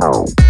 No.